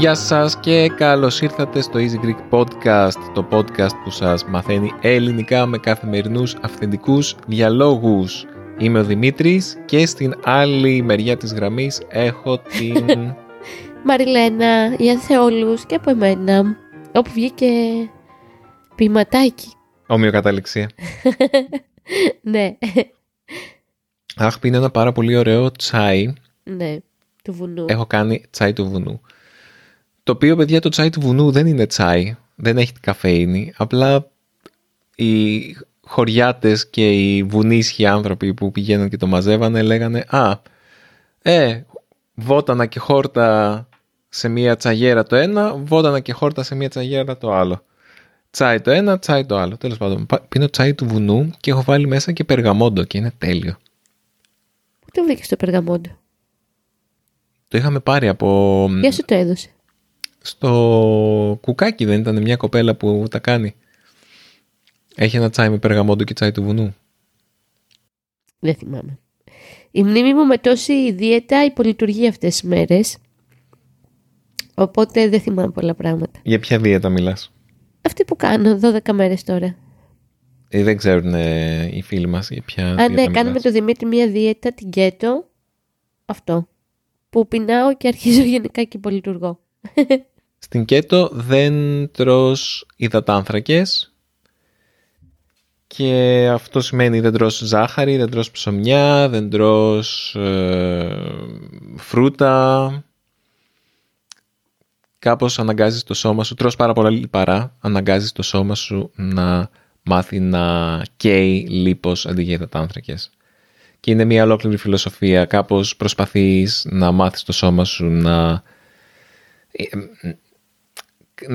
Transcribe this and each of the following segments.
Γεια σας και καλώς ήρθατε στο Easy Greek Podcast, το podcast που σας μαθαίνει ελληνικά με καθημερινούς αυθεντικούς διαλόγους. Είμαι ο Δημήτρης και στην άλλη μεριά της γραμμής έχω την... Μαριλένα, γεια σε όλους και από εμένα, όπου βγήκε ποιηματάκι. Ομοιοκαταληξία. ναι. Αχ, πίνω ένα πάρα πολύ ωραίο τσάι. Ναι, του βουνού. Έχω κάνει τσάι του βουνού. Το οποίο, παιδιά, το τσάι του βουνού δεν είναι τσάι, δεν έχει καφέινη, απλά οι χωριάτες και οι βουνίσχοι άνθρωποι που πηγαίνουν και το μαζεύανε λέγανε «Α, ε, βότανα και χόρτα σε μία τσαγέρα το ένα, βότανα και χόρτα σε μία τσαγέρα το άλλο». Τσάι το ένα, τσάι το άλλο. Τέλος πάντων, πίνω τσάι του βουνού και έχω βάλει μέσα και περγαμόντο και είναι τέλειο. Πού το βρήκες το περγαμόντο; Το είχαμε πάρει από... Ποια σου το έδωσε; Στο κουκάκι δεν ήταν μια κοπέλα που τα κάνει. Έχει ένα τσάι με περγαμόντο και τσάι του βουνού. Δεν θυμάμαι. Η μνήμη μου με τόση δίαιτα υπολειτουργεί αυτές τις μέρες. Οπότε δεν θυμάμαι πολλά πράγματα. Για ποια δίαιτα μιλάς; Αυτή που κάνω 12 μέρες τώρα. Ε, δεν ξέρουν ε, οι φίλοι μας για ποια Α, δίαιτα ναι, μιλάς. κάνουμε το Δημήτρη μια δίαιτα, την κέτο. Αυτό. Που πεινάω και αρχίζω γενικά και υπολειτουργώ. Στην κέτο δεν τρως υδατάνθρακες και αυτό σημαίνει δεν τρως ζάχαρη, δεν τρως ψωμιά, δεν τρως ε, φρούτα. Κάπως αναγκάζεις το σώμα σου, τρως πάρα πολλά λιπαρά, αναγκάζεις το σώμα σου να μάθει να καίει λίπος αντί για υδατάνθρακες. Και είναι μια ολόκληρη φιλοσοφία, κάπως προσπαθείς να μάθεις το σώμα σου να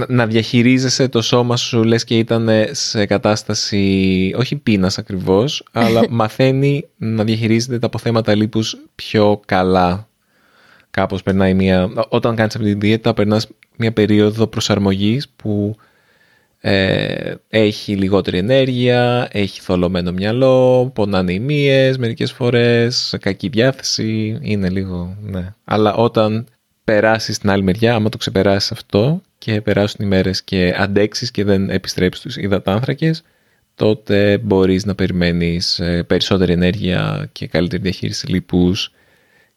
να διαχειρίζεσαι το σώμα σου λες και ήταν σε κατάσταση όχι πείνας ακριβώς αλλά μαθαίνει να διαχειρίζεται τα αποθέματα λίπους πιο καλά κάπως περνάει μια όταν κάνεις αυτή τη δίαιτα περνάς μια περίοδο προσαρμογής που ε, έχει λιγότερη ενέργεια, έχει θολωμένο μυαλό, πονάνε οι μύες μερικές φορές, κακή διάθεση, είναι λίγο, ναι. Αλλά όταν περάσεις στην άλλη μεριά, άμα το ξεπεράσεις αυτό και περάσουν οι μέρες και αντέξεις και δεν επιστρέψεις στους υδατάνθρακες, τότε μπορείς να περιμένεις ε, περισσότερη ενέργεια και καλύτερη διαχείριση λίπους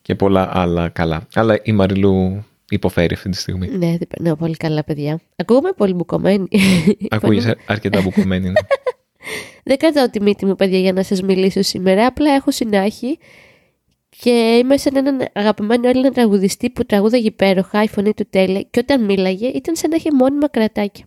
και πολλά άλλα καλά. Αλλά η Μαριλού υποφέρει αυτή τη στιγμή. Ναι, δεν περνάω πολύ καλά, παιδιά. Ακούγομαι πολύ μπουκωμένη. Ακούγεσαι αρκετά μπουκωμένη. Ναι. δεν κρατάω τη μύτη μου, παιδιά, για να σας μιλήσω σήμερα. Απλά έχω συνάχη και είμαι σαν έναν αγαπημένο Έλληνα τραγουδιστή που τραγούδαγε υπέροχα, η φωνή του τέλεια και όταν μίλαγε ήταν σαν να είχε μόνιμα κρατάκια.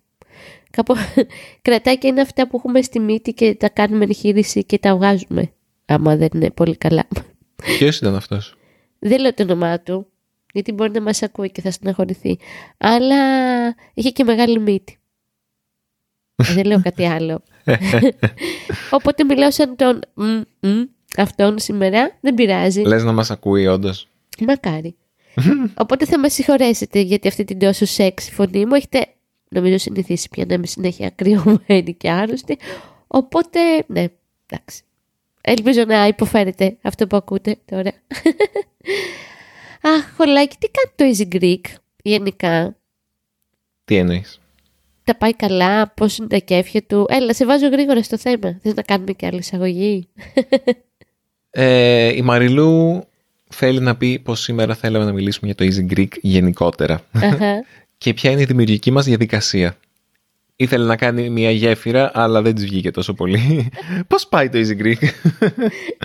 Κάπου κρατάκια είναι αυτά που έχουμε στη μύτη και τα κάνουμε εγχείρηση και τα βγάζουμε. Άμα δεν είναι πολύ καλά. Ποιος ήταν αυτός; Δεν λέω το όνομά του, γιατί μπορεί να μας ακούει και θα στεναχωρηθεί. Αλλά είχε και μεγάλη μύτη. δεν λέω κάτι άλλο. Οπότε μιλάω σαν τον αυτόν σήμερα, δεν πειράζει. Λες να μας ακούει όντως. Μακάρι. Οπότε θα με συγχωρέσετε γιατί αυτή την τόσο σεξ φωνή μου έχετε νομίζω συνηθίσει πια να είμαι συνέχεια κρυωμένη και άρρωστη. Οπότε, ναι, εντάξει. Ελπίζω να υποφέρετε αυτό που ακούτε τώρα. Αχ, χολάκι, τι κάνει το Easy Greek γενικά; Τι εννοείς; Τα πάει καλά, πώς είναι τα κέφια του; Έλα, σε βάζω γρήγορα στο θέμα. Θες να κάνουμε και άλλη εισαγωγή; Ε, η Μαριλού θέλει να πει πως σήμερα θέλαμε να μιλήσουμε για το Easy Greek γενικότερα. και ποια είναι η δημιουργική μας διαδικασία. Ήθελε να κάνει μια γέφυρα, αλλά δεν της βγήκε τόσο πολύ. Πώς πάει το Easy Greek?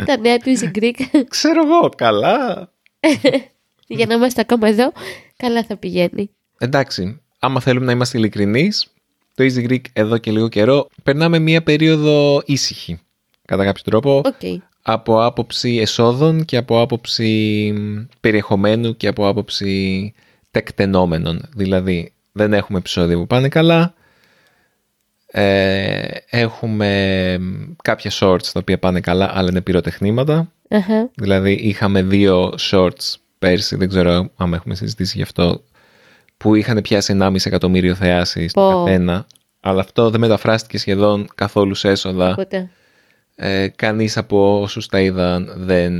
Τα νέα του Easy Greek. Ξέρω εγώ, καλά. για να είμαστε ακόμα εδώ, καλά θα πηγαίνει. Εντάξει, άμα θέλουμε να είμαστε ειλικρινείς, το Easy Greek εδώ και λίγο καιρό περνάμε μια περίοδο ήσυχη. Κατά κάποιο τρόπο. Okay. Από άποψη εσόδων και από άποψη περιεχομένου και από άποψη τεκτενόμενων. Δηλαδή, δεν έχουμε επεισόδια που πάνε καλά. Ε, έχουμε κάποια shorts τα οποία πάνε καλά, αλλά είναι πυροτεχνήματα. Uh-huh. Δηλαδή, είχαμε δύο shorts πέρσι, δεν ξέρω αν έχουμε συζητήσει γι' αυτό, που είχαν πιάσει 1,5 εκατομμύριο θεάσεις το Πω. καθένα, αλλά αυτό δεν μεταφράστηκε σχεδόν καθόλου σε έσοδα. Οπότε, Ε, κανείς από όσους τα είδαν δεν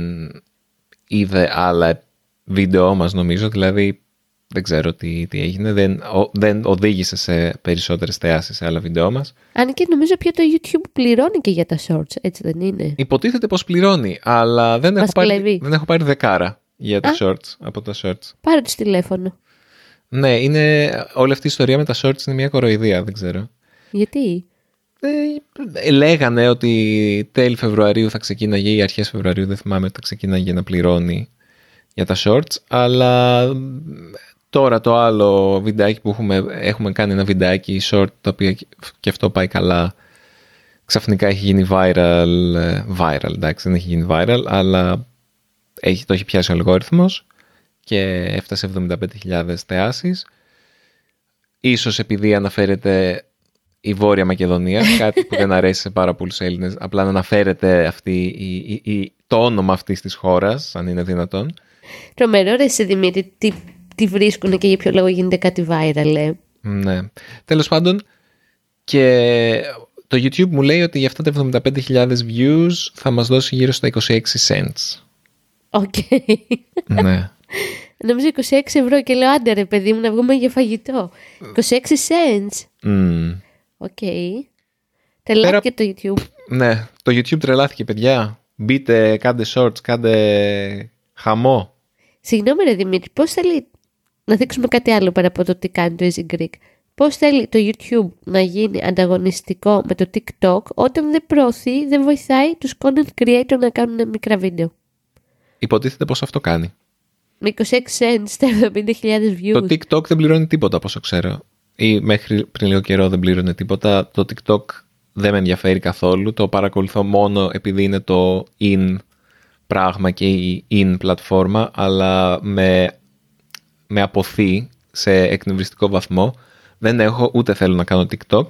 είδε άλλα βίντεο μας νομίζω, δηλαδή δεν ξέρω τι, τι έγινε, δεν, ο- δεν οδήγησε σε περισσότερες θεάσεις σε άλλα βίντεο μας. αν και νομίζω πια το YouTube πληρώνει και για τα shorts, έτσι δεν είναι; Υποτίθεται πως πληρώνει, αλλά δεν, έχω Μας πάρει, κλέβει. δεν έχω πάρει δεκάρα για τα Α. shorts, από τα shorts. Πάρε το τηλέφωνο. Ναι, είναι, όλη αυτή η ιστορία με τα shorts είναι μια κοροϊδία, δεν ξέρω. Γιατί; Ε, λέγανε ότι τέλη Φεβρουαρίου θα ξεκίναγε ή αρχές Φεβρουαρίου, δεν θυμάμαι, ότι θα ξεκίναγε να πληρώνει για τα shorts, αλλά μ, τώρα το άλλο βιντεάκι που έχουμε, έχουμε κάνει ένα βιντεάκι short, το οποίο και αυτό πάει καλά, ξαφνικά έχει γίνει viral, ε, viral εντάξει δεν έχει γίνει viral, αλλά έχει, το έχει πιάσει ο αλγόριθμος και έφτασε 75.000 θεάσεις. Ίσως επειδή αναφέρεται η Βόρεια Μακεδονία, κάτι που δεν αρέσει σε πάρα πολλούς Έλληνες, απλά να αναφέρεται αυτή η, η- η- το όνομα αυτής της χώρας, αν είναι δυνατόν. Τρομερό ρε σε Δημήτρη, τι, τι βρίσκουν και για ποιο λόγο γίνεται κάτι viral, ε; Ναι. Τέλος πάντων, και το YouTube μου λέει ότι για αυτά τα 75.000 views θα μας δώσει γύρω στα 26 cents. OK. ναι. Νομίζω 26 ευρώ και λέω άντε ρε παιδί μου να βγούμε για φαγητό. 26 cents. Μμ. Οκ. Τρελάθηκε το YouTube. Ναι, το YouTube τρελάθηκε, παιδιά. Μπείτε, κάντε shorts, κάντε χαμό. Συγγνώμη ρε Δημήτρη, πώς θέλει να δείξουμε κάτι άλλο πέρα από το τι κάνει το Easy Greek; Πώς θέλει το YouTube να γίνει ανταγωνιστικό με το TikTok όταν δεν προωθεί, δεν βοηθάει τους content creator να κάνουν μικρά βίντεο; Υποτίθεται πως αυτό κάνει. Με 26 cents στα 70.000 views. Το TikTok δεν πληρώνει τίποτα, όπως ξέρω. Ή μέχρι πριν λίγο καιρό δεν πλήρωνε τίποτα. Το TikTok δεν με ενδιαφέρει καθόλου. Το παρακολουθώ μόνο επειδή είναι το in πράγμα και η in πλατφόρμα, αλλά με, με απωθεί σε εκνευριστικό βαθμό. Δεν έχω ούτε θέλω να κάνω TikTok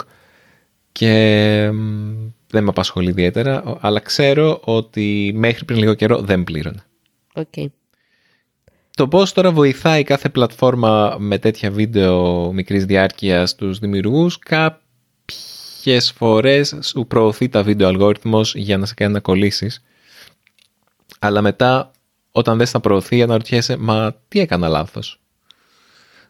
και μ, δεν με απασχολεί ιδιαίτερα, αλλά ξέρω ότι μέχρι πριν λίγο καιρό δεν πλήρωνε. Οκ. Το πώς τώρα βοηθάει κάθε πλατφόρμα με τέτοια βίντεο μικρής διάρκειας τους δημιουργούς, κάποιες φορές σου προωθεί τα βίντεο αλγόριθμος για να σε κάνει να κολλήσεις. Αλλά μετά όταν δεν στα προωθεί αναρωτιέσαι, μα τι έκανα λάθος;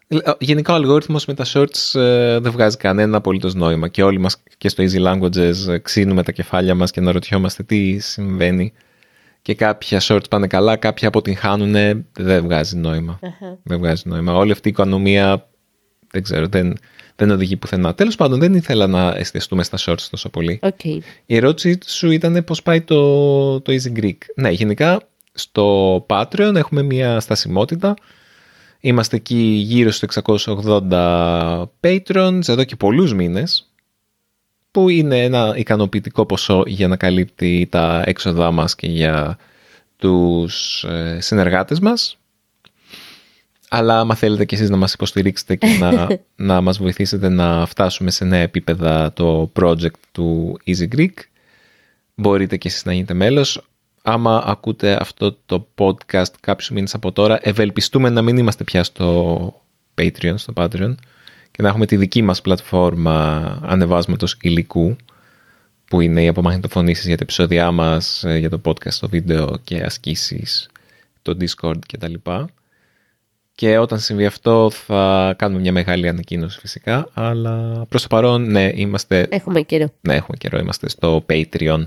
Ε, Γενικά ο αλγόριθμος με τα shorts ε, δεν βγάζει κανένα απολύτως νόημα και όλοι μας και στο Easy Languages ε, ξύνουμε τα κεφάλια μας και αναρωτιόμαστε τι συμβαίνει και κάποια shorts πάνε καλά, κάποια αποτυγχάνουν, δεν βγάζει νόημα. Δεν βγάζει νόημα. Όλη αυτή η οικονομία δεν ξέρω, δεν, δεν οδηγεί πουθενά. Τέλος πάντων, δεν ήθελα να εστιαστούμε στα shorts τόσο πολύ. Οκ. Η ερώτηση σου ήταν πώς πάει το, το Easy Greek. Ναι, γενικά στο Patreon έχουμε μια στασιμότητα. Είμαστε εκεί γύρω στο 680 patrons εδώ και πολλούς μήνες που είναι ένα ικανοποιητικό ποσό για να καλύπτει τα έξοδά μας και για τους ε, συνεργάτες μας. Αλλά άμα θέλετε και εσείς να μας υποστηρίξετε και να, να μας βοηθήσετε να φτάσουμε σε νέα επίπεδα το project του Easy Greek, μπορείτε και εσείς να γίνετε μέλος. Άμα ακούτε αυτό το podcast κάποιους μήνες από τώρα, ευελπιστούμε να μην είμαστε πια στο Patreon, στο Patreon και να έχουμε τη δική μας πλατφόρμα ανεβάσματος υλικού που είναι οι απομαγνητοφωνήσεις για τα επεισόδια μας, ε, για το podcast, το βίντεο και ασκήσεις, το Discord κτλ. Και όταν συμβεί αυτό θα κάνουμε μια μεγάλη ανακοίνωση φυσικά, αλλά προς το παρόν ναι, είμαστε, Έχουμε καιρό. ναι έχουμε καιρό, είμαστε στο Patreon.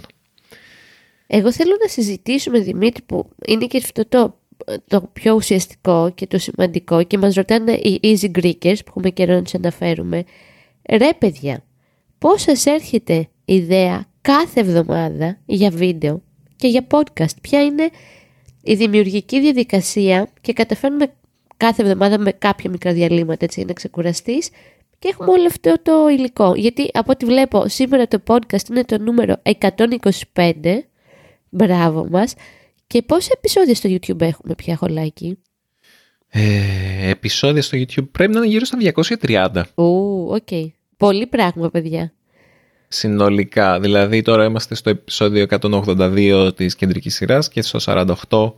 Εγώ θέλω να συζητήσουμε, Δημήτρη, που είναι και αυτό το, το πιο ουσιαστικό και το σημαντικό και μας ρωτάνε οι easy Greekers που έχουμε καιρό να τους αναφέρουμε. Ρε παιδιά, πώς σας έρχεται ιδέα κάθε εβδομάδα για βίντεο και για podcast; Ποια είναι η δημιουργική διαδικασία και καταφέρνουμε κάθε εβδομάδα με κάποια μικρά διαλύματα έτσι για να ξεκουραστείς και έχουμε όλο αυτό το υλικό. Γιατί από ό,τι βλέπω σήμερα το podcast είναι το νούμερο 125 Μπράβο μας. Και πόσα επεισόδια στο YouTube έχουμε πια χολάκι. Ε, επεισόδια στο YouTube πρέπει να είναι γύρω στα 230 Ου, οκ. Πολύ πράγμα, παιδιά. συνολικά. Δηλαδή τώρα είμαστε στο επεισόδιο 182 της κεντρικής σειράς και στο 48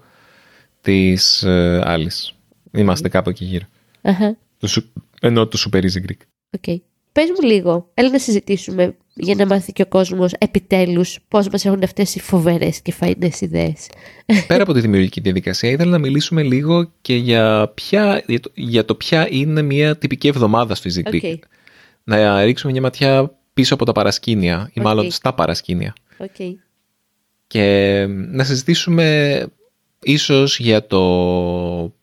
της ε, άλλης. Είμαστε κάπου εκεί γύρω. Αχα. Το σου- Ενώ το Super Easy Greek. OK. Πες μου λίγο, έλα να συζητήσουμε για να μάθει και ο κόσμος επιτέλους πώς μας έχουν αυτές οι φοβερές και φαεινές ιδέες. Πέρα από τη δημιουργική διαδικασία, ήθελα να μιλήσουμε λίγο και για, ποια, για, το, για το ποια είναι μια τυπική εβδομάδα στο Easy Greek. OK. Να ρίξουμε μια ματιά πίσω από τα παρασκήνια ή Οκ. μάλλον στα παρασκήνια. Οκ. Και να συζητήσουμε ίσως για το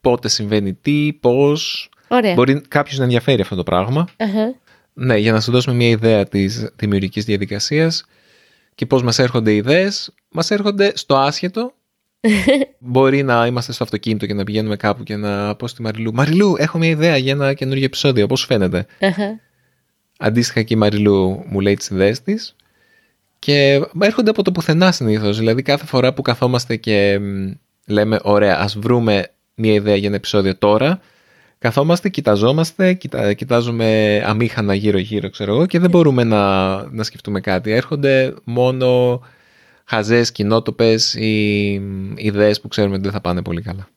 πότε συμβαίνει τι, πώς. Ωραία. Μπορεί κάποιος να ενδιαφέρει αυτό το πράγμα. Αχα. Ναι, για να σου δώσουμε μια ιδέα της δημιουργικής διαδικασίας και πώς μας έρχονται οι ιδέες. Μας έρχονται στο άσχετο. Μπορεί να είμαστε στο αυτοκίνητο και να πηγαίνουμε κάπου και να πω στη Μαριλού «Μαριλού, έχω μια ιδέα για ένα καινούργιο επεισόδιο, πώς σου φαίνεται». Αχα. Αντίστοιχα και η Μαριλού μου λέει τις ιδέες της και έρχονται από το πουθενά συνήθως. Δηλαδή κάθε φορά που καθόμαστε και μ, λέμε «Ωραία, ας βρούμε μια ιδέα για ένα επεισόδιο τώρα», καθόμαστε, κοιταζόμαστε, κοιτα, κοιτάζουμε αμήχανα γύρω-γύρω, ξέρω εγώ, και δεν μπορούμε να, να σκεφτούμε κάτι. Έρχονται μόνο χαζές κοινότοπες ή μ, ιδέες που ξέρουμε ότι δεν θα πάνε πολύ καλά.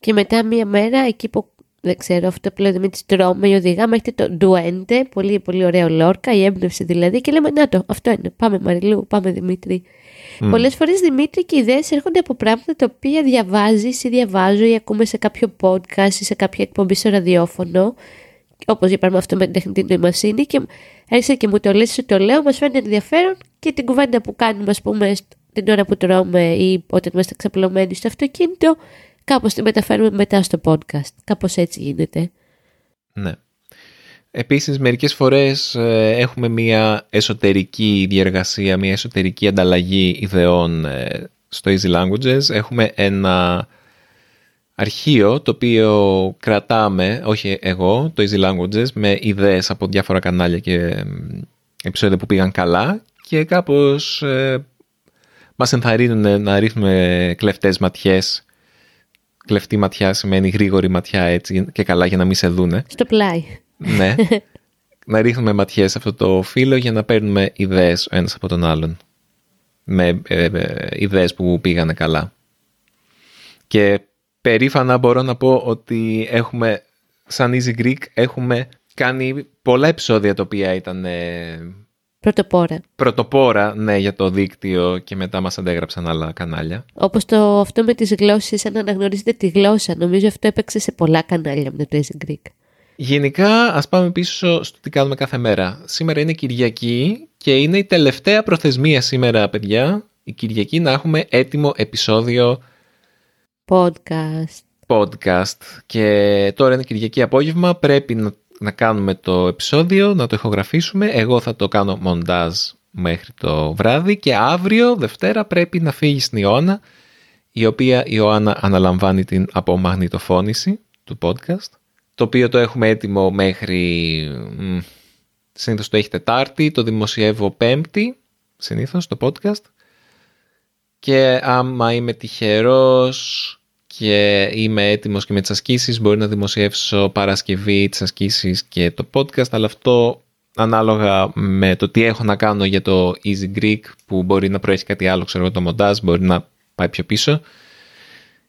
Και μετά μία μέρα, εκεί που δεν ξέρω, αυτό που λέτε με τις τρώμε ή οδηγάμε, έχετε το ντουέντε, πολύ πολύ ωραίο λόρκα, η έμπνευση δηλαδή, και λέμε να το, αυτό είναι, πάμε Μαριλού, πάμε Δημήτρη. Mm. Πολλές φορές Δημήτρη και οι ιδέες έρχονται από πράγματα τα οποία διαβάζεις ή διαβάζω ή ακούμε σε κάποιο podcast ή σε κάποια εκπομπή στο ραδιόφωνο, όπως για παράδειγμα αυτό με την τεχνητή νοημοσύνη και έρχεσαι και μου το λες, σου το λέω, μας φαίνεται ενδιαφέρον και την κουβέντα που κάνουμε ας πούμε την ώρα που τρώμε ή όταν είμαστε ξαπλωμένοι στο αυτοκίνητο κάπως τη μεταφέρουμε μετά στο podcast. Κάπως έτσι γίνεται. Ναι. Επίσης, μερικές φορές ε, έχουμε μια εσωτερική διεργασία, μια εσωτερική ανταλλαγή ιδεών ε, στο Easy Languages. Έχουμε ένα αρχείο το οποίο κρατάμε, όχι εγώ, το Easy Languages, με ιδέες από διάφορα κανάλια και ε, επεισόδια που πήγαν καλά και κάπως ε, μας ενθαρρύνουν να ρίχνουμε κλεφτές ματιές. Κλεφτή ματιά σημαίνει γρήγορη ματιά έτσι και καλά για να μην σε δούνε. Στο πλάι. Ναι. να ρίχνουμε ματιές σε αυτό το φύλλο για να παίρνουμε ιδέες ο ένας από τον άλλον. Με ε, ε, ιδέες που πήγανε καλά. Και περήφανα μπορώ να πω ότι έχουμε, σαν Easy Greek, έχουμε κάνει πολλά επεισόδια τα οποία ήταν ε, Πρωτοπόρα. πρωτοπόρα ναι, για το δίκτυο και μετά μας αντέγραψαν άλλα κανάλια. Όπως το αυτό με τις γλώσσες, αν αναγνωρίζετε τη γλώσσα. Νομίζω αυτό έπαιξε σε πολλά κανάλια με το Easy Greek. Γενικά, ας πάμε πίσω στο τι κάνουμε κάθε μέρα. Σήμερα είναι Κυριακή και είναι η τελευταία προθεσμία σήμερα, παιδιά, η Κυριακή να έχουμε έτοιμο επεισόδιο Podcast. podcast. Και τώρα είναι Κυριακή απόγευμα, πρέπει να, να κάνουμε το επεισόδιο, να το ηχογραφήσουμε. Εγώ θα το κάνω μοντάζ μέχρι το βράδυ και αύριο, Δευτέρα, πρέπει να φύγει στην Ιωάννα, η οποία η Ιωάννα αναλαμβάνει την απομαγνητοφώνηση του podcast, το οποίο το έχουμε έτοιμο μέχρι... μ, Συνήθως το έχει Τετάρτη, το δημοσιεύω Πέμπτη, συνήθως το podcast. Και άμα είμαι τυχερός και είμαι έτοιμος και με τις ασκήσεις μπορεί να δημοσιεύσω Παρασκευή τις ασκήσεις και το podcast αλλά αυτό ανάλογα με το τι έχω να κάνω για το Easy Greek που μπορεί να προέχει κάτι άλλο, ξέρω εγώ το μοντάζ, μπορεί να πάει πιο πίσω.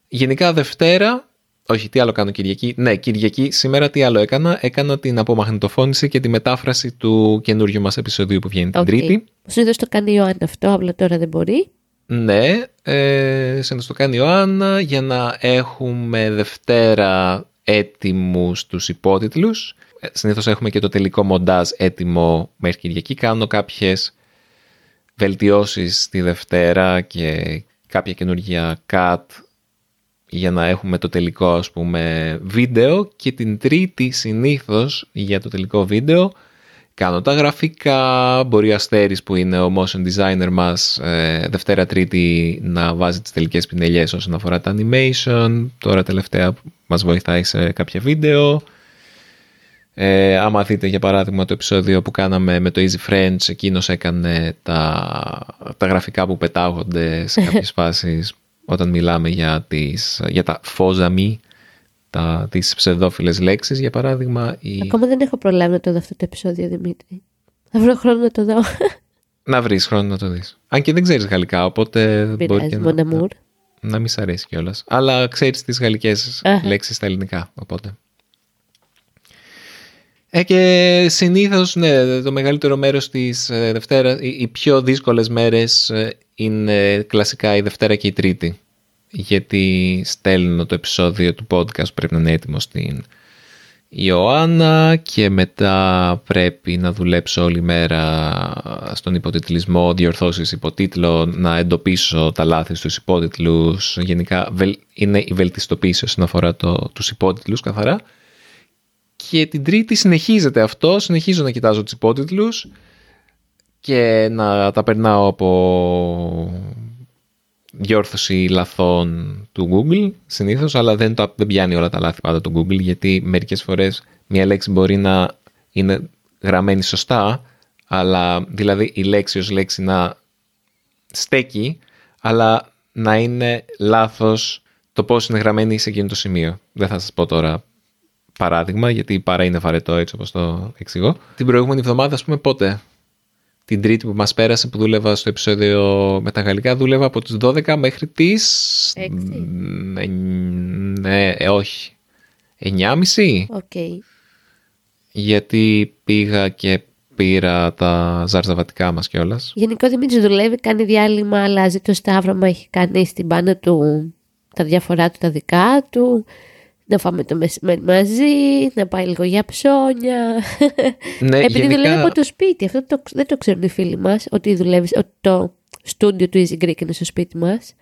Γενικά Δευτέρα, όχι τι άλλο κάνω Κυριακή, ναι Κυριακή σήμερα τι άλλο έκανα, έκανα την απομαγνητοφώνηση και τη μετάφραση του καινούριου μας επεισοδίου που βγαίνει την Οκ. Τρίτη. Συνήθως το κάνει η Ιωάννα αυτό, απλά τώρα δεν μπορεί. Ναι, ε, σε να στο κάνει η Ιωάννα για να έχουμε Δευτέρα έτοιμους τους υπότιτλους. Ε, Συνήθως έχουμε και το τελικό μοντάζ έτοιμο μέχρι Κυριακή. Κάνω κάποιες βελτιώσεις τη Δευτέρα και κάποια καινούργια cut για να έχουμε το τελικό ας πούμε βίντεο και την τρίτη συνήθως για το τελικό βίντεο κάνω τα γραφικά, μπορεί ο Αστέρης που είναι ο motion designer μας ε, Δευτέρα Τρίτη να βάζει τις τελικές πινελιές όσον αφορά τα animation, τώρα τελευταία μας βοηθάει σε κάποια βίντεο. Ε, άμα δείτε για παράδειγμα το επεισόδιο που κάναμε με το Easy French, εκείνος έκανε τα, τα γραφικά που πετάγονται σε κάποιες φάσεις όταν μιλάμε για, τις, για τα φόζαμι, τα, τις ψευδόφιλες λέξεις για παράδειγμα. Η... Ακόμα δεν έχω προλάβει να το δω αυτό το επεισόδιο, Δημήτρη. Θα βρω χρόνο να το δω. Να βρεις χρόνο να το δεις. Αν και δεν ξέρεις γαλλικά, οπότε μπορεί Πειράζει, και να... Μοναμούρ. να μην σ' αρέσει κιόλας. Αλλά ξέρεις τις γαλλικές Αχα. λέξεις στα ελληνικά, οπότε. Ε, και συνήθως, ναι, το μεγαλύτερο μέρος της ε, Δευτέρα, οι, οι πιο δύσκολες μέρες ε, είναι κλασικά η Δευτέρα και η Τρίτη. Γιατί στέλνω το επεισόδιο του podcast, πρέπει να είναι έτοιμο στην Ιωάννα και μετά πρέπει να δουλέψω όλη μέρα στον υποτιτλισμό, διορθώσεις υποτίτλων, να εντοπίσω τα λάθη στους υπότιτλους. Γενικά βελ- είναι η βελτιστοποίηση όσον αφορά το, τους υπότιτλους καθαρά. Και την τρίτη συνεχίζεται αυτό, συνεχίζω να κοιτάζω τους υπότιτλους και να τα περνάω από διόρθωση λαθών του Google συνήθως, αλλά δεν, το, δεν πιάνει όλα τα λάθη πάντα το Google, γιατί μερικές φορές μια λέξη μπορεί να είναι γραμμένη σωστά, αλλά δηλαδή η λέξη ως λέξη να στέκει, αλλά να είναι λάθος το πώς είναι γραμμένη σε εκείνο το σημείο. Δεν θα σας πω τώρα παράδειγμα, γιατί παρά είναι βαρετό έτσι όπως το εξηγώ. Την προηγούμενη εβδομάδα, ας πούμε, πότε, την τρίτη που μας πέρασε που δούλευα στο επεισόδιο με τα γαλλικά δούλευα από τις 12 μέχρι τις... Έξι. Μ, ε, Ναι, ε, όχι. 9.30 Οκ. γιατί πήγα και πήρα τα ζαρζαβατικά μας κιόλας. Γενικό Δημήτρης δουλεύει, κάνει διάλειμμα, αλλάζει το σταύρωμα, έχει κάνει στην πάνω του τα διάφορά του τα δικά του, να φάμε το μεσημέρι μαζί, να πάει λίγο για ψώνια. Ναι, Επειδή γενικά- δουλεύει από το σπίτι, αυτό το, δεν το ξέρουν οι φίλοι μας, ότι δουλεύει, ότι το στούντιο του Easy Greek είναι στο σπίτι μας.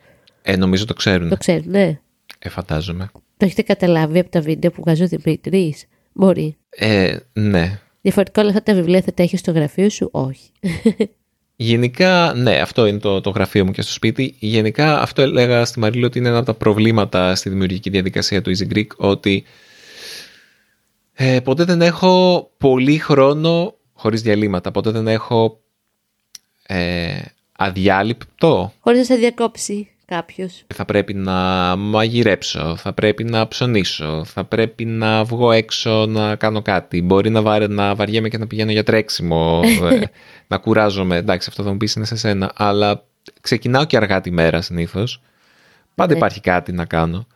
Ε, νομίζω το ξέρουν. Το ξέρουν, ναι. Ε, φαντάζομαι. Το έχετε καταλάβει από τα βίντεο που βγάζει ο Δημήτρης; Μπορεί. Ε, ναι. Διαφορετικά όλα αυτά τα βιβλία θα τα έχεις στο γραφείο σου, όχι. Γενικά, ναι, αυτό είναι το, το γραφείο μου και στο σπίτι. Γενικά, αυτό έλεγα στη Μαρίλη ότι είναι ένα από τα προβλήματα στη δημιουργική διαδικασία του Easy Greek, ότι ε, ποτέ δεν έχω πολύ χρόνο χωρίς διαλύματα. Ποτέ δεν έχω ε, αδιάλειπτο. Χωρίς να σε διακόψει κάποιος. Θα πρέπει να μαγειρέψω, θα πρέπει να ψωνίσω, θα πρέπει να βγω έξω να κάνω κάτι. Μπορεί να, βαρ, να βαριέμαι και να πηγαίνω για τρέξιμο, ε, να κουράζομαι. Εντάξει, αυτό θα μου πεις είναι σε σένα. Αλλά ξεκινάω και αργά τη μέρα συνήθως. Πάντα Ναι. υπάρχει κάτι να κάνω.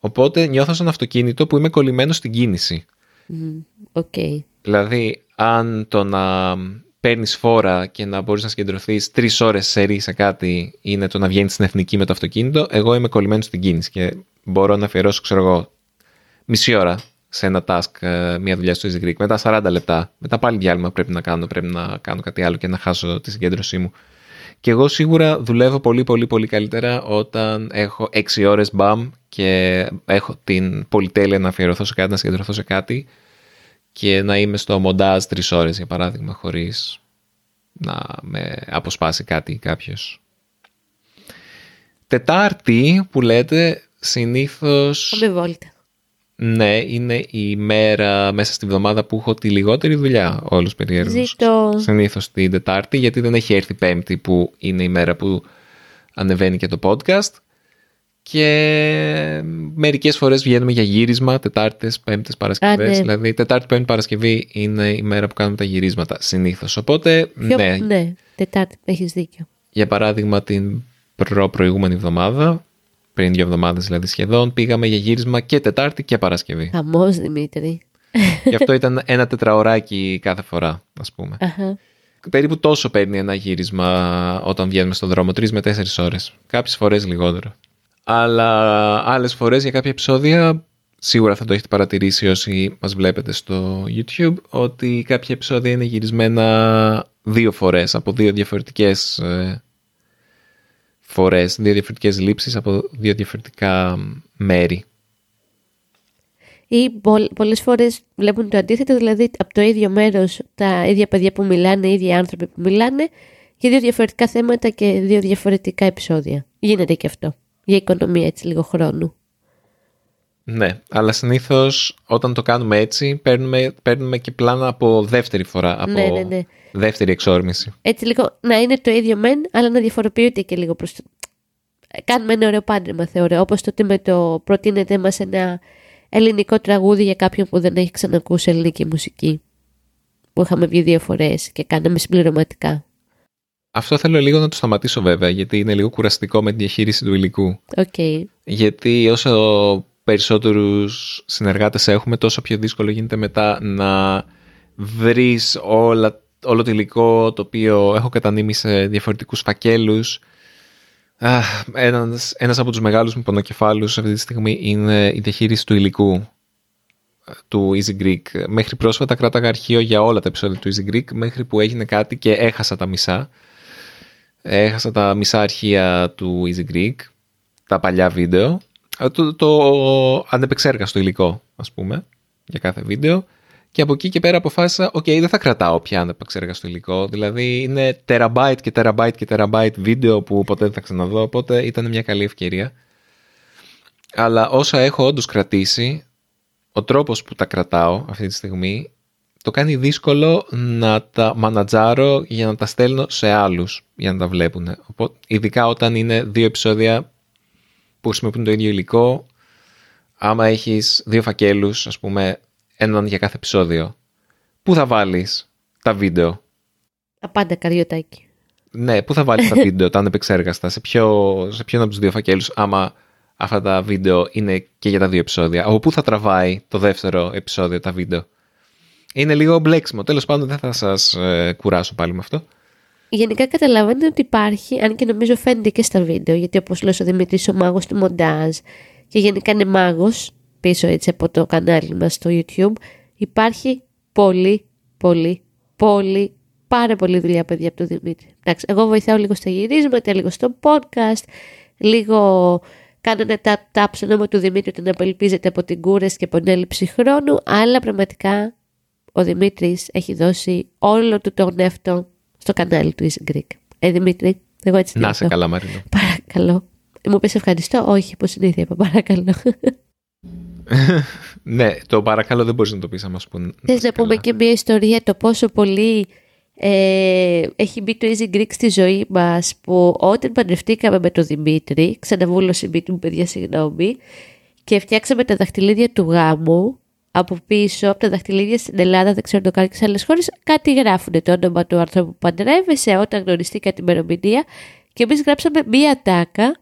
Οπότε νιώθω σαν αυτοκίνητο που είμαι κολλημένο στην κίνηση. Μμ, Οκ. Δηλαδή, αν το να παίρνεις φόρα και να μπορείς να συγκεντρωθείς τρεις ώρες σε ρί σε κάτι είναι το να βγαίνεις στην εθνική με το αυτοκίνητο, εγώ είμαι κολλημένος στην κίνηση και μπορώ να αφιερώσω, ξέρω εγώ, μισή ώρα σε ένα task, ε, μια δουλειά στο Easy Greek. Μετά 40 λεπτά. Μετά πάλι διάλειμμα πρέπει να κάνω, πρέπει να κάνω κάτι άλλο και να χάσω τη συγκέντρωσή μου. Και εγώ σίγουρα δουλεύω πολύ πολύ πολύ καλύτερα όταν έχω 6 ώρες μπαμ και έχω την πολυτέλεια να αφιερωθώ σε κάτι, να συγκεντρωθώ σε κάτι και να είμαι στο μοντάζ τρεις ώρες για παράδειγμα χωρίς να με αποσπάσει κάτι ή κάποιος. Τετάρτη που λέτε συνήθως Αμοιβόλυτα. ναι είναι η μέρα μέσα στη βδομάδα που έχω τη λιγότερη δουλειά όλους περιέργως. Ζήτω. Συνήθως την Τετάρτη γιατί δεν έχει έρθει Πέμπτη που είναι η μέρα που ανεβαίνει και το podcast και μερικές φορές βγαίνουμε για γύρισμα Τετάρτες, Πέμπτες, Παρασκευές Α, ναι. δηλαδή Τετάρτη, Πέμπτη, Παρασκευή είναι η μέρα που κάνουμε τα γυρίσματα συνήθως οπότε Πιο... ναι, ναι, Τετάρτη, έχεις δίκιο. για παράδειγμα την προ προηγούμενη εβδομάδα πριν δύο εβδομάδες δηλαδή σχεδόν πήγαμε για γύρισμα και Τετάρτη και Παρασκευή Χαμός Δημήτρη. και αυτό ήταν ένα τετραωράκι κάθε φορά ας πούμε Αχα. περίπου τόσο παίρνει ένα γύρισμα όταν βγαίνουμε στον δρόμο, τρεις με τέσσερις ώρες. Κάποιες φορές λιγότερο. Αλλά άλλες φορές για κάποια επεισόδια, σίγουρα θα το έχετε παρατηρήσει όσοι μας βλέπετε στο YouTube, ότι κάποια επεισόδια είναι γυρισμένα δύο φορές από δύο διαφορετικές φορές, δύο διαφορετικές λήψεις από δύο διαφορετικά μέρη. Ή πολλ, πολλές φορές βλέπουν το αντίθετο, δηλαδή από το ίδιο μέρος τα ίδια παιδιά που μιλάνε, οι ίδιοι άνθρωποι που μιλάνε για δύο διαφορετικά θέματα και δύο διαφορετικά επεισόδια. Γίνεται και αυτό. Για οικονομία έτσι λίγο χρόνου. Ναι, αλλά συνήθως όταν το κάνουμε έτσι, παίρνουμε, παίρνουμε και πλάνα από δεύτερη φορά, από Ναι, ναι, ναι. δεύτερη εξόρμηση. Έτσι λίγο να είναι το ίδιο μεν, αλλά να διαφοροποιείται και λίγο προς το... Κάνουμε ένα ωραίο πάντρεμα θεωρώ, όπως τότε με το προτείνετε μας ένα ελληνικό τραγούδι για κάποιον που δεν έχει ξανακούσει ελληνική μουσική. Που είχαμε βγει δύο φορές και κάναμε συμπληρωματικά. Αυτό θέλω λίγο να το σταματήσω βέβαια, γιατί είναι λίγο κουραστικό με τη διαχείριση του υλικού. Okay. Γιατί όσο περισσότερους συνεργάτες έχουμε, τόσο πιο δύσκολο γίνεται μετά να βρεις όλα, όλο το υλικό το οποίο έχω κατανείμει σε διαφορετικούς φακέλους. Ένας, ένας από τους μεγάλους μου πονοκεφάλους αυτή τη στιγμή είναι η διαχείριση του υλικού του Easy Greek. Μέχρι πρόσφατα κράταγα αρχείο για όλα τα επεισόδια του Easy Greek, μέχρι που έγινε κάτι και έχασα τα μισά. Έχασα τα μισά αρχεία του Easy Greek, τα παλιά βίντεο. Το, το ανεπεξέργαστο υλικό, ας πούμε, για κάθε βίντεο. Και από εκεί και πέρα αποφάσισα, οκ, δεν θα κρατάω πια ανεπεξέργαστο υλικό. Δηλαδή είναι τεραμπάιτ και τεραμπάιτ και τεραμπάιτ βίντεο που ποτέ δεν θα ξαναδώ, οπότε ήταν μια καλή ευκαιρία. Αλλά όσα έχω όντως κρατήσει, ο τρόπος που τα κρατάω αυτή τη στιγμή το κάνει δύσκολο να τα μανατζάρω για να τα στέλνω σε άλλους για να τα βλέπουν. Οπότε, ειδικά όταν είναι δύο επεισόδια που χρησιμοποιούν το ίδιο υλικό, άμα έχεις δύο φακέλους, ας πούμε, έναν για κάθε επεισόδιο, πού θα βάλεις τα βίντεο; Απάντα καριωτάκι. Ναι, πού θα βάλεις τα βίντεο, τα ανεπεξέργαστα, σε, ποιο, σε ποιον από τους δύο φακέλους, άμα αυτά τα βίντεο είναι και για τα δύο επεισόδια; Από πού θα τραβάει το δεύτερο επεισόδιο τα βίντεο; Είναι λίγο μπλέξιμο. Τέλος πάντων δεν θα σας ε, κουράσω πάλι με αυτό. Γενικά καταλαβαίνετε ότι υπάρχει, αν και νομίζω φαίνεται και στα βίντεο, γιατί όπως λέω ο Δημήτρης ο μάγος του μοντάζ και γενικά είναι μάγος πίσω έτσι από το κανάλι μας στο YouTube, υπάρχει πολύ, πολύ, πολύ, πάρα πολύ δουλειά παιδιά από το Δημήτρη. Εντάξει, εγώ βοηθάω λίγο στα γυρίσματα, λίγο στο podcast, λίγο κάνανε τα τάψο νόμο του Δημήτρη ότι να απελπίζεται από την κούραση και από την έλλειψη χρόνου, αλλά πραγματικά ο Δημήτρης έχει δώσει όλο του τον εαυτό στο κανάλι του Easy Greek. Ε, Δημήτρη, εγώ έτσι Να σε καλά, Μαρίνο. Παρακαλώ. Μου πες ευχαριστώ. Όχι, όπως συνήθεια είπα. Παρακαλώ. ναι, το παρακαλώ δεν μπορείς να το πεις άμα σου πούν. Θες να πούμε και μια ιστορία το πόσο πολύ ε, έχει μπει το Easy Greek στη ζωή μας που όταν παντρευτήκαμε με τον Δημήτρη, ξαναβούλωσε η μύτη μου παιδιά συγγνώμη, και φτιάξαμε τα δαχτυλίδια του γάμου από πίσω, από τα δαχτυλίδια στην Ελλάδα, δεν ξέρω το κάνει και σε άλλες χώρες, κάτι γράφουν το όνομα του άνθρωπου που παντρεύεσαι όταν γνωριστήκα την ημερομηνία. Και εμείς γράψαμε μία τάκα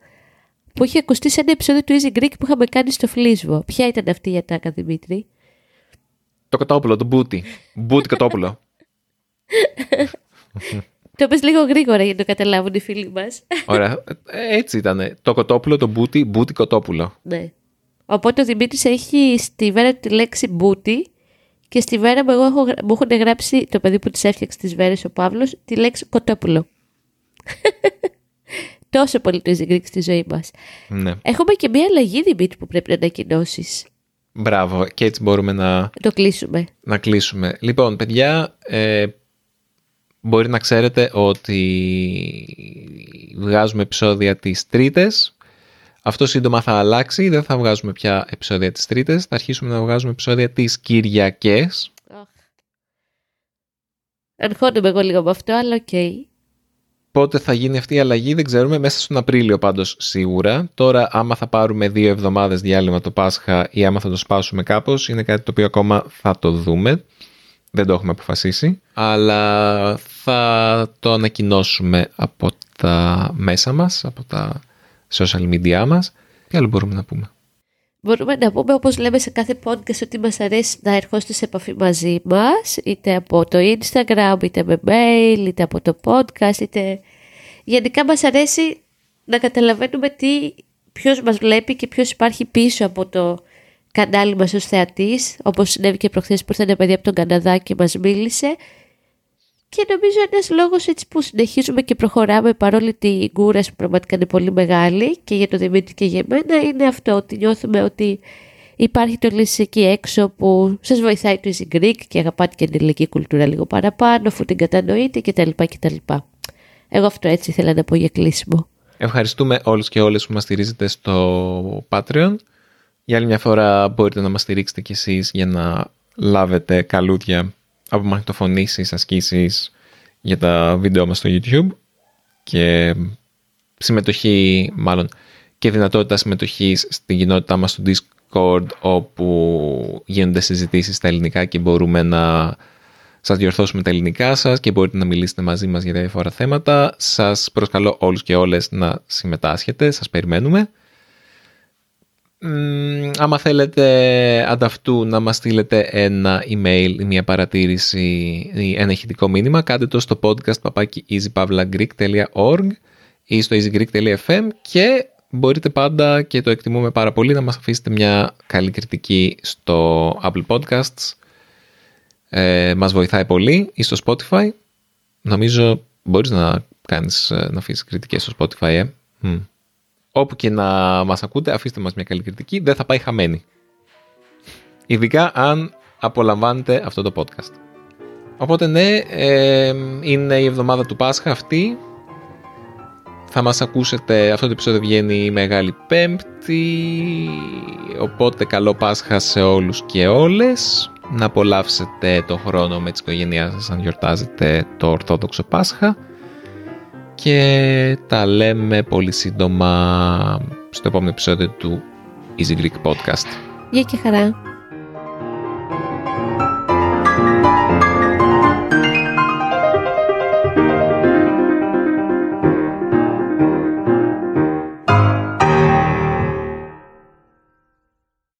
που είχε ακουστεί σε ένα επεισόδιο του Easy Greek που είχαμε κάνει στο Φλίσβο. Ποια ήταν αυτή η ατάκα, Δημήτρη; Το κοτόπουλο, το μπούτι. Μπούτι κοτόπουλο. το πες λίγο γρήγορα για να το καταλάβουν οι φίλοι μας. Ωραία. Ε, έτσι ήταν. Το κοτόπουλο, το μπούτι, μπούτι κοτόπουλο. Ναι. Οπότε ο Δημήτρης έχει στη βέρα τη λέξη μπούτι και στη βέρα μου, εγώ έχω, μου έχουν γράψει το παιδί που της έφτιαξε τις βέρες ο Παύλος τη λέξη κοτόπουλο. Τόσο πολύ το Greek στη ζωή μας. Ναι. Έχουμε και μια αλλαγή Δημήτρη που πρέπει να ανακοινώσεις. Μπράβο και έτσι μπορούμε να το κλείσουμε. Να κλείσουμε. Λοιπόν, παιδιά, ε, μπορεί να ξέρετε ότι βγάζουμε επεισόδια τις Τρίτες αυτό σύντομα θα αλλάξει, δεν θα βγάζουμε πια επεισόδια τις Τρίτες, θα αρχίσουμε να βγάζουμε επεισόδια τις Κυριακές. Αγχώνομαι εγώ λίγο από αυτό, αλλά OK. Okay. Πότε θα γίνει αυτή η αλλαγή δεν ξέρουμε, μέσα στον Απρίλιο πάντως σίγουρα. Τώρα άμα θα πάρουμε δύο εβδομάδες διάλειμμα το Πάσχα ή άμα θα το σπάσουμε κάπως, είναι κάτι το οποίο ακόμα θα το δούμε. Δεν το έχουμε αποφασίσει, αλλά θα το ανακοινώσουμε από τα μέσα μας, από τα social media μας. Τι άλλο μπορούμε να πούμε; Μπορούμε να πούμε όπως λέμε σε κάθε podcast ότι μας αρέσει να ερχόστε σε επαφή μαζί μας είτε από το Instagram, είτε με mail, είτε από το podcast, είτε... Γενικά μας αρέσει να καταλαβαίνουμε τι, ποιος μας βλέπει και ποιος υπάρχει πίσω από το κανάλι μας ως θεατής, όπως συνέβη και προχθές που ήρθε ένα παιδί από τον Καναδά και μας μίλησε και νομίζω ένας λόγος έτσι που συνεχίζουμε και προχωράμε παρόλη την κούραση που πραγματικά είναι πολύ μεγάλη και για τον Δημήτρη και για μένα είναι αυτό ότι νιώθουμε ότι υπάρχει το λύση εκεί έξω που σας βοηθάει το Easy Greek και αγαπάτε και την ελληνική κουλτούρα λίγο παραπάνω αφού την κατανοείτε κτλ. κτλ. Εγώ αυτό έτσι ήθελα να πω για κλείσιμο. Ευχαριστούμε όλους και όλες που μας στηρίζετε στο Patreon. Για άλλη μια φορά μπορείτε να μας στηρίξετε κι εσείς για να λάβετε καλούδια από μαγνητοφωνήσεις, ασκήσεις για τα βίντεο μας στο YouTube και συμμετοχή, μάλλον και δυνατότητα συμμετοχής στην κοινότητά μας στο Discord όπου γίνονται συζητήσεις στα ελληνικά και μπορούμε να σας διορθώσουμε τα ελληνικά σας και μπορείτε να μιλήσετε μαζί μας για διάφορα θέματα. Σας προσκαλώ όλους και όλες να συμμετάσχετε, σας περιμένουμε. Μ, άμα θέλετε ανταυτού να μας στείλετε ένα email ή μια παρατήρηση ή ένα ηχητικό μήνυμα, κάντε το στο podcast papaki easypavlagreek.org ή στο easygreek.fm και μπορείτε πάντα και το εκτιμούμε πάρα πολύ να μας αφήσετε μια καλή κριτική στο Apple Podcasts. Ε, μας βοηθάει πολύ ή στο Spotify. Νομίζω μπορείς να κάνεις, να αφήσεις κριτικές στο Spotify, ε. Όπου και να μας ακούτε, αφήστε μας μια καλή κριτική, δεν θα πάει χαμένη. Ειδικά αν απολαμβάνετε αυτό το podcast. Οπότε ναι, ε, είναι η εβδομάδα του Πάσχα αυτή. Θα μας ακούσετε, αυτό το επεισόδιο βγαίνει η Μεγάλη Πέμπτη, οπότε καλό Πάσχα σε όλους και όλες. Να απολαύσετε το χρόνο με τις οικογένειάς σας αν γιορτάζετε το Ορθόδοξο Πάσχα και τα λέμε πολύ σύντομα στο επόμενο επεισόδιο του Easy Greek Podcast. Γεια και χαρά.